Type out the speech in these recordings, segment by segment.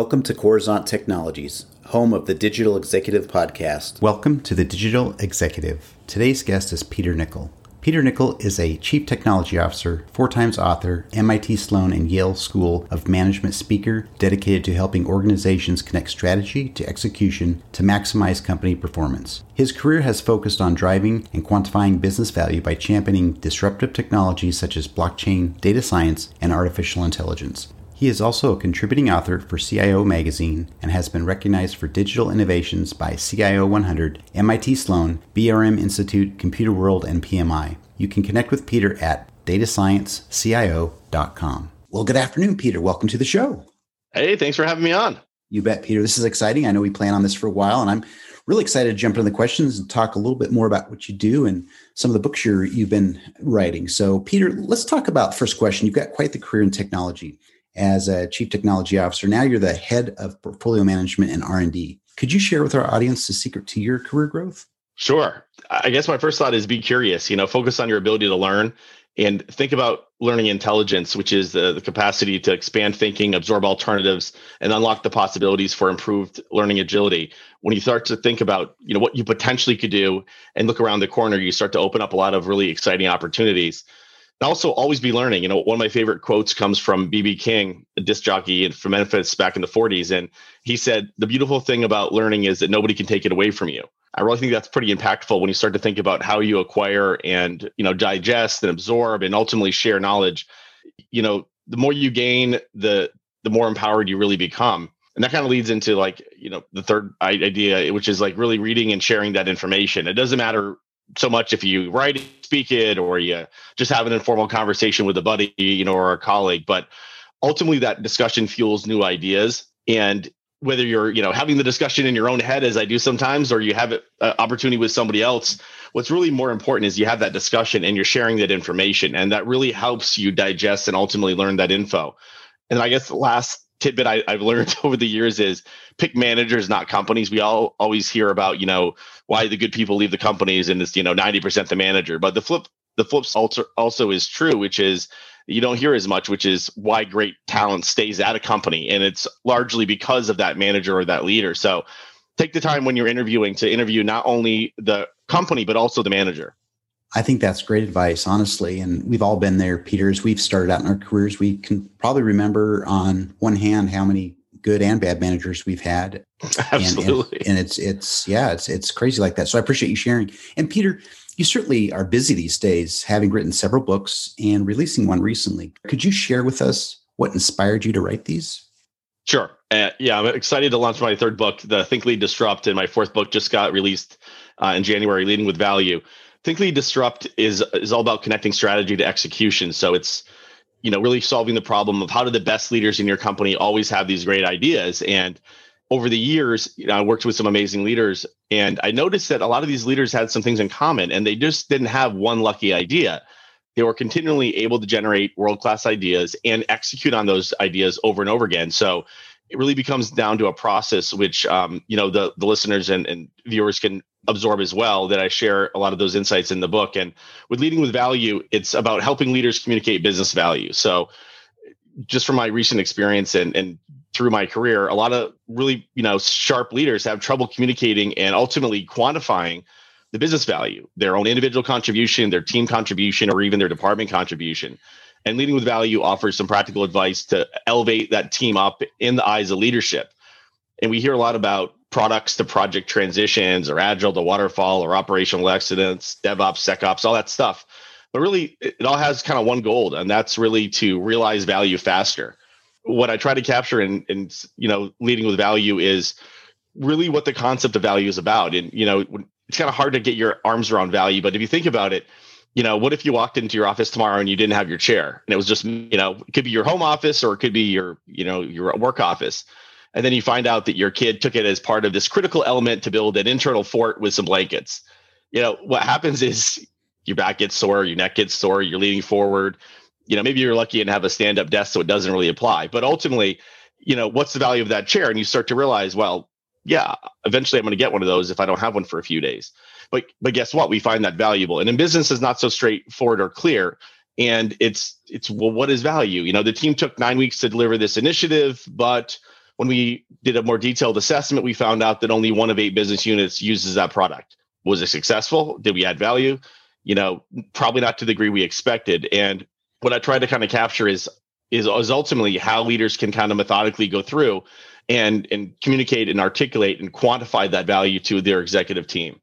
Welcome to Coruzant Technologies, home of the Digital Executive Podcast. Welcome to the Digital Executive. Today's guest is Peter Nichol. Peter Nichol is a Chief Technology Officer, four times author, MIT Sloan and Yale School of Management speaker, dedicated to helping organizations connect strategy to execution to maximize company performance. His career has focused on driving and quantifying business value by championing disruptive technologies such as blockchain, data science, and artificial intelligence. He is also a contributing author for CIO Magazine and has been recognized for digital innovations by CIO 100, MIT Sloan, BRM Institute, Computer World, and PMI. You can connect with Peter at datasciencecio.com. Well, good afternoon, Peter. Welcome to the show. Hey, thanks for having me on. You bet, Peter. This is exciting. I know we plan on this for a while, and I'm really excited to jump into the questions and talk a little bit more about what you do and some of the books you have been writing. So, Peter, let's talk about first question. You've got quite the career in technology as a chief technology officer. Now you're the head of portfolio management and R&D. Could you share with our audience the secret to your career growth? Sure. I guess my first thought is be curious, you know, focus on your ability to learn and think about learning intelligence, which is the, the capacity to expand thinking, absorb alternatives, and unlock the possibilities for improved learning agility. When you start to think about, you know, what you potentially could do and look around the corner, you start to open up a lot of really exciting opportunities also always be learning. You know, one of my favorite quotes comes from BB King, a disc jockey from Memphis back in the 40s. And he said, The beautiful thing about learning is that nobody can take it away from you. I really think that's pretty impactful when you start to think about how you acquire and, you know, digest and absorb and ultimately share knowledge. You know, the more you gain, the the more empowered you really become. And that kind of leads into like, you know, the third idea, which is like really reading and sharing that information. It doesn't matter so much if you write it, speak it, or you just have an informal conversation with a buddy, you know, or a colleague. But ultimately, that discussion fuels new ideas. And whether you're, you know, having the discussion in your own head, as I do sometimes, or you have an opportunity with somebody else, what's really more important is you have that discussion and you're sharing that information, and that really helps you digest and ultimately learn that info. And I guess the last tidbit I, have learned over the years is pick managers, not companies. We all always hear about, you know, why the good people leave the companies and it's, you know, 90% the manager. But the flip, the flip also, also is true, which is you don't hear as much, which is why great talent stays at a company. And it's largely because of that manager or that leader. So take the time when you're interviewing to interview not only the company, but also the manager. I think that's great advice, honestly. And we've all been there, Peter, as we've started out in our careers. We can probably remember on one hand how many good and bad managers we've had. Absolutely. And, and, and, it's it's yeah, it's it's crazy like that. So I appreciate you sharing. And Peter, you certainly are busy these days, having written several books and releasing one recently. Could you share with us what inspired you to write these? Sure. Uh, yeah, I'm excited to launch my third book, the Think Lead Disrupt, and my fourth book just got released uh, in January, Leading with Value. Think Lead Disrupt is is all about connecting strategy to execution. So it's you know really solving the problem of how do the best leaders in your company always have these great ideas? And over the years you know i worked with some amazing leaders and i noticed that a lot of these leaders had some things in common and they just didn't have one lucky idea. They were continually able to generate world class ideas and execute on those ideas over and over again. So it really becomes down to a process which um, you know the the listeners and, and viewers can absorb as well that I share a lot of those insights in the book. And with leading with value, it's about helping leaders communicate business value. So just from my recent experience and, and through my career, a lot of really, you know, sharp leaders have trouble communicating and ultimately quantifying the business value, their own individual contribution, their team contribution, or even their department contribution. And leading with value offers some practical advice to elevate that team up in the eyes of leadership. And we hear a lot about products to project transitions or agile to waterfall or operational excellence, DevOps, SecOps, all that stuff. But really, it all has kind of one goal, and that's really to realize value faster. What I try to capture in, in you know, leading with value is really what the concept of value is about. And you know, it's kind of hard to get your arms around value, but if you think about it, you know, what if you walked into your office tomorrow and you didn't have your chair, and it was just, you know, it could be your home office or it could be your, you know, your work office. And then you find out that your kid took it as part of this critical element to build an internal fort with some blankets. You know what happens is your back gets sore your neck gets sore you're leaning forward. You know maybe you're lucky and have a stand up desk so it doesn't really apply. But ultimately you know what's the value of that chair? And you start to realize well yeah eventually i'm going to get one of those if i don't have one for a few days but but guess what we find that valuable and in business is not so straightforward or clear and it's it's well what is value you know the team took nine weeks to deliver this initiative but when we did a more detailed assessment, we found out that only one of eight business units uses that product. Was it successful? Did we add value? You know, probably not to the degree we expected. And what I tried to kind of capture is is, is ultimately how leaders can kind of methodically go through and and communicate and articulate and quantify that value to their executive team.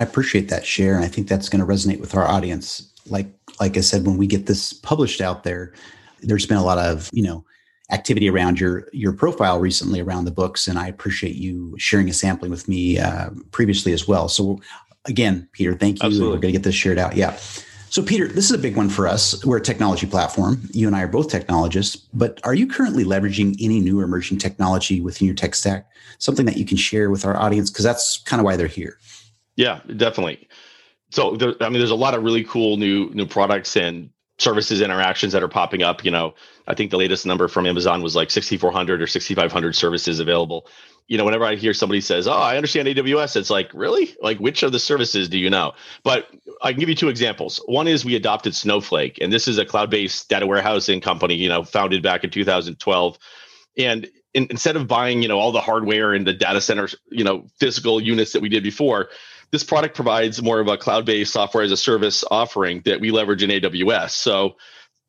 I appreciate that share, and I think that's going to resonate with our audience. Like like I said, when we get this published out there, there's been a lot of you know activity around your your profile recently around the books, and I appreciate you sharing a sampling with me uh, previously as well. So again, Peter, thank you. Absolutely. We're going to get this shared out. Yeah. So, Peter, this is a big one for us. We're a technology platform. You and I are both technologists, but are you currently leveraging any new emerging technology within your tech stack? Something that you can share with our audience? Because that's kind of why they're here. Yeah, definitely. So, there, I mean, there's a lot of really cool new new products and services interactions that are popping up. You know, I think the latest number from Amazon was like 6,400 or 6,500 services available. You know, whenever I hear somebody says, "Oh, I understand AWS," it's like, really? Like, which of the services do you know? But I can give you two examples. One is we adopted Snowflake, and this is a cloud-based data warehousing company. You know, founded back in 2012, and in, instead of buying, you know, all the hardware and the data centers, you know, physical units that we did before, this product provides more of a cloud-based software as a service offering that we leverage in AWS. So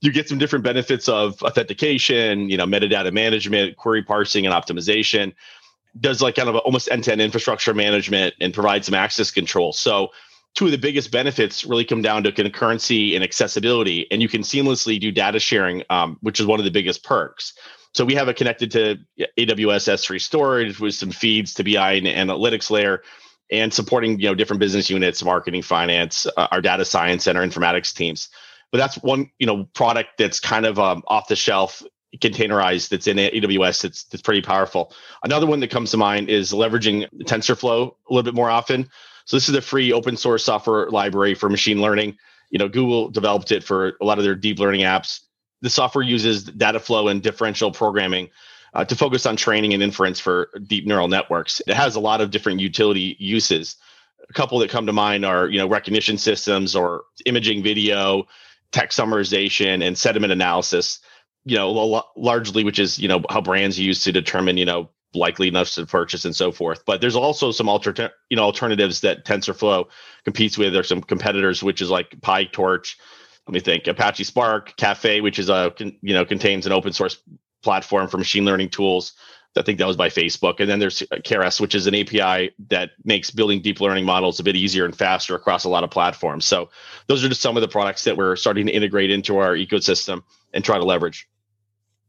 you get some different benefits of authentication, you know, metadata management, query parsing, and optimization. Does like kind of almost end-to-end infrastructure management and provides some access control. So two of the biggest benefits really come down to concurrency and accessibility, and you can seamlessly do data sharing, um, which is one of the biggest perks. So we have it connected to AWS S3 storage with some feeds to BI and analytics layer and supporting you know different business units marketing finance uh, our data science and our informatics teams. But that's one you know product that's kind of um, off the shelf containerized that's in aws that's, that's pretty powerful. Another one that comes to mind is leveraging tensorflow a little bit more often. So this is a free open source software library for machine learning. You know google developed it for a lot of their deep learning apps. The software uses data flow and differential programming uh, to focus on training and inference for deep neural networks. It has a lot of different utility uses. A couple that come to mind are you know recognition systems or imaging video, text summarization, and sentiment analysis. You know, largely which is you know how brands use to determine you know likeliness to purchase and so forth. But there's also some alter you know alternatives that TensorFlow competes with. There's some competitors, which is like PyTorch. Let me think. Apache Spark, Caffe, which is a you know contains an open source platform for machine learning tools. I think that was by Facebook. And then there's Keras, which is an API that makes building deep learning models a bit easier and faster across a lot of platforms. So those are just some of the products that we're starting to integrate into our ecosystem and try to leverage.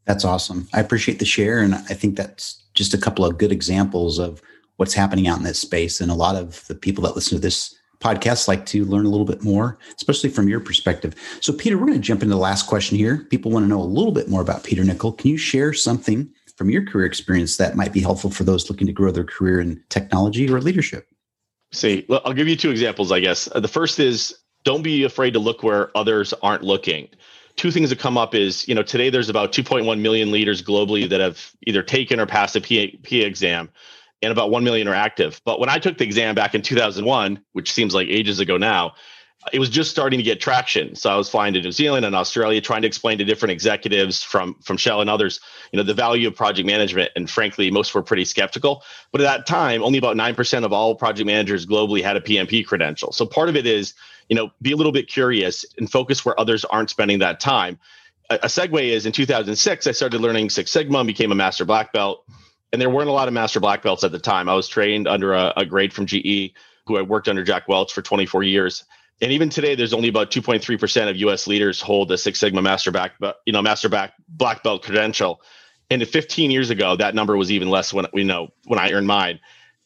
That's awesome. I appreciate the share. And I think that's just a couple of good examples of what's happening out in this space. And a lot of the people that listen to this podcasts like to learn a little bit more, especially from your perspective. So, Peter, we're going to jump into the last question here. People want to know a little bit more about Peter Nichol. Can you share something from your career experience that might be helpful for those looking to grow their career in technology or leadership? See, I'll give you two examples, I guess. The first is don't be afraid to look where others aren't looking. Two things that come up is, you know, today there's about 2.1 million leaders globally that have either taken or passed a PA, PA exam and about 1 million are active. But when I took the exam back in 2001, which seems like ages ago now, it was just starting to get traction. So I was flying to New Zealand and Australia, trying to explain to different executives from from Shell and others, you know, the value of project management. And frankly, most were pretty skeptical. But at that time, only about nine percent of all project managers globally had a PMP credential. So part of it is, you know, be a little bit curious and focus where others aren't spending that time. A, a segue is in 2006, I started learning Six Sigma, and became a master black belt and there weren't a lot of master black belts at the time. I was trained under a, a grade from GE, who I worked under Jack Welch for 24 years. And even today, there's only about 2.3% of U.S. leaders hold a Six Sigma master back, you know, master black belt credential. And 15 years ago, that number was even less when we know when I earned mine.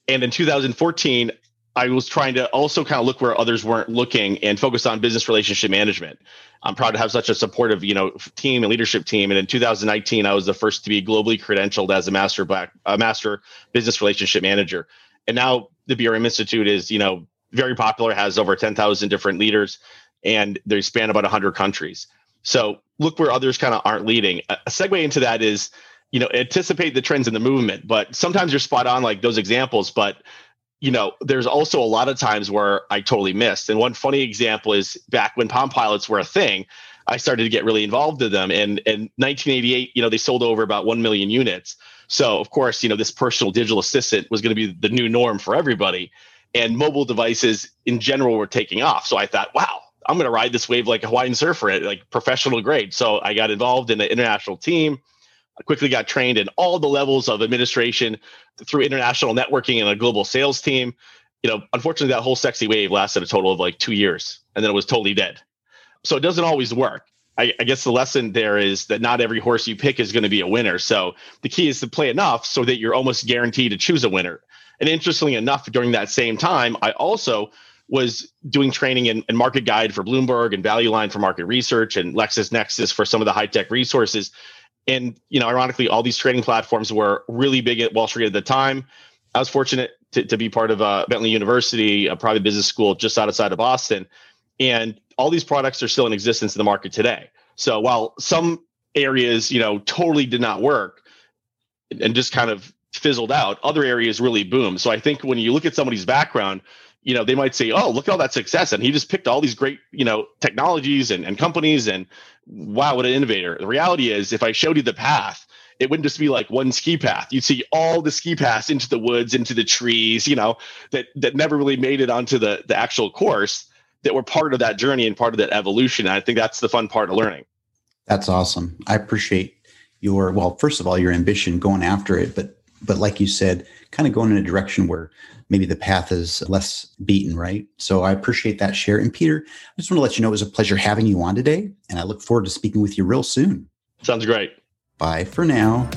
And in 2014, I was trying to also kind of look where others weren't looking and focus on business relationship management. I'm proud to have such a supportive, you know, team and leadership team. And in 2019, I was the first to be globally credentialed as a master black, a master business relationship manager. And now the BRM Institute is, you know, very popular, has over 10,000 different leaders, and they span about 100 countries. So look where others kind of aren't leading. A segue into that is, you know, anticipate the trends in the movement. But sometimes you're spot on, like those examples. But you know, there's also a lot of times where I totally missed. And one funny example is back when Palm Pilots were a thing, I started to get really involved in them. And in 1988, you know, they sold over about 1 million units. So, of course, you know, this personal digital assistant was going to be the new norm for everybody. And mobile devices in general were taking off. So I thought, wow, I'm going to ride this wave like a Hawaiian surfer at like professional grade. So I got involved in the international team. I quickly got trained in all the levels of administration through international networking and a global sales team. You know, unfortunately, that whole sexy wave lasted a total of like two years and then it was totally dead. So it doesn't always work. I, I, guess the lesson there is that not every horse you pick is going to be a winner. So the key is to play enough so that you're almost guaranteed to choose a winner. And interestingly enough, during that same time, I also was doing training in, in Market Guide for Bloomberg and Value Line for market research and LexisNexis for some of the high tech resources. And you know, ironically, all these trading platforms were really big at Wall Street at the time. I was fortunate to, to be part of uh, Bentley University, a private business school just outside of Boston, and all these products are still in existence in the market today. So while some areas, you know, totally did not work and just kind of fizzled out, other areas really boomed. So I think when you look at somebody's background, you know, they might say, "Oh, look at all that success," and he just picked all these great, you know, technologies and, and companies, and wow, what an innovator! The reality is, if I showed you the path, it wouldn't just be like one ski path. You'd see all the ski paths into the woods, into the trees, you know, that that never really made it onto the the actual course that were part of that journey and part of that evolution. And I think that's the fun part of learning. That's awesome. I appreciate your well, first of all, your ambition going after it, but but like you said, kind of going in a direction where maybe the path is less beaten, right? So I appreciate that share. And Peter, I just want to let you know it was a pleasure having you on today, and I look forward to speaking with you real soon. Sounds great. Bye for now.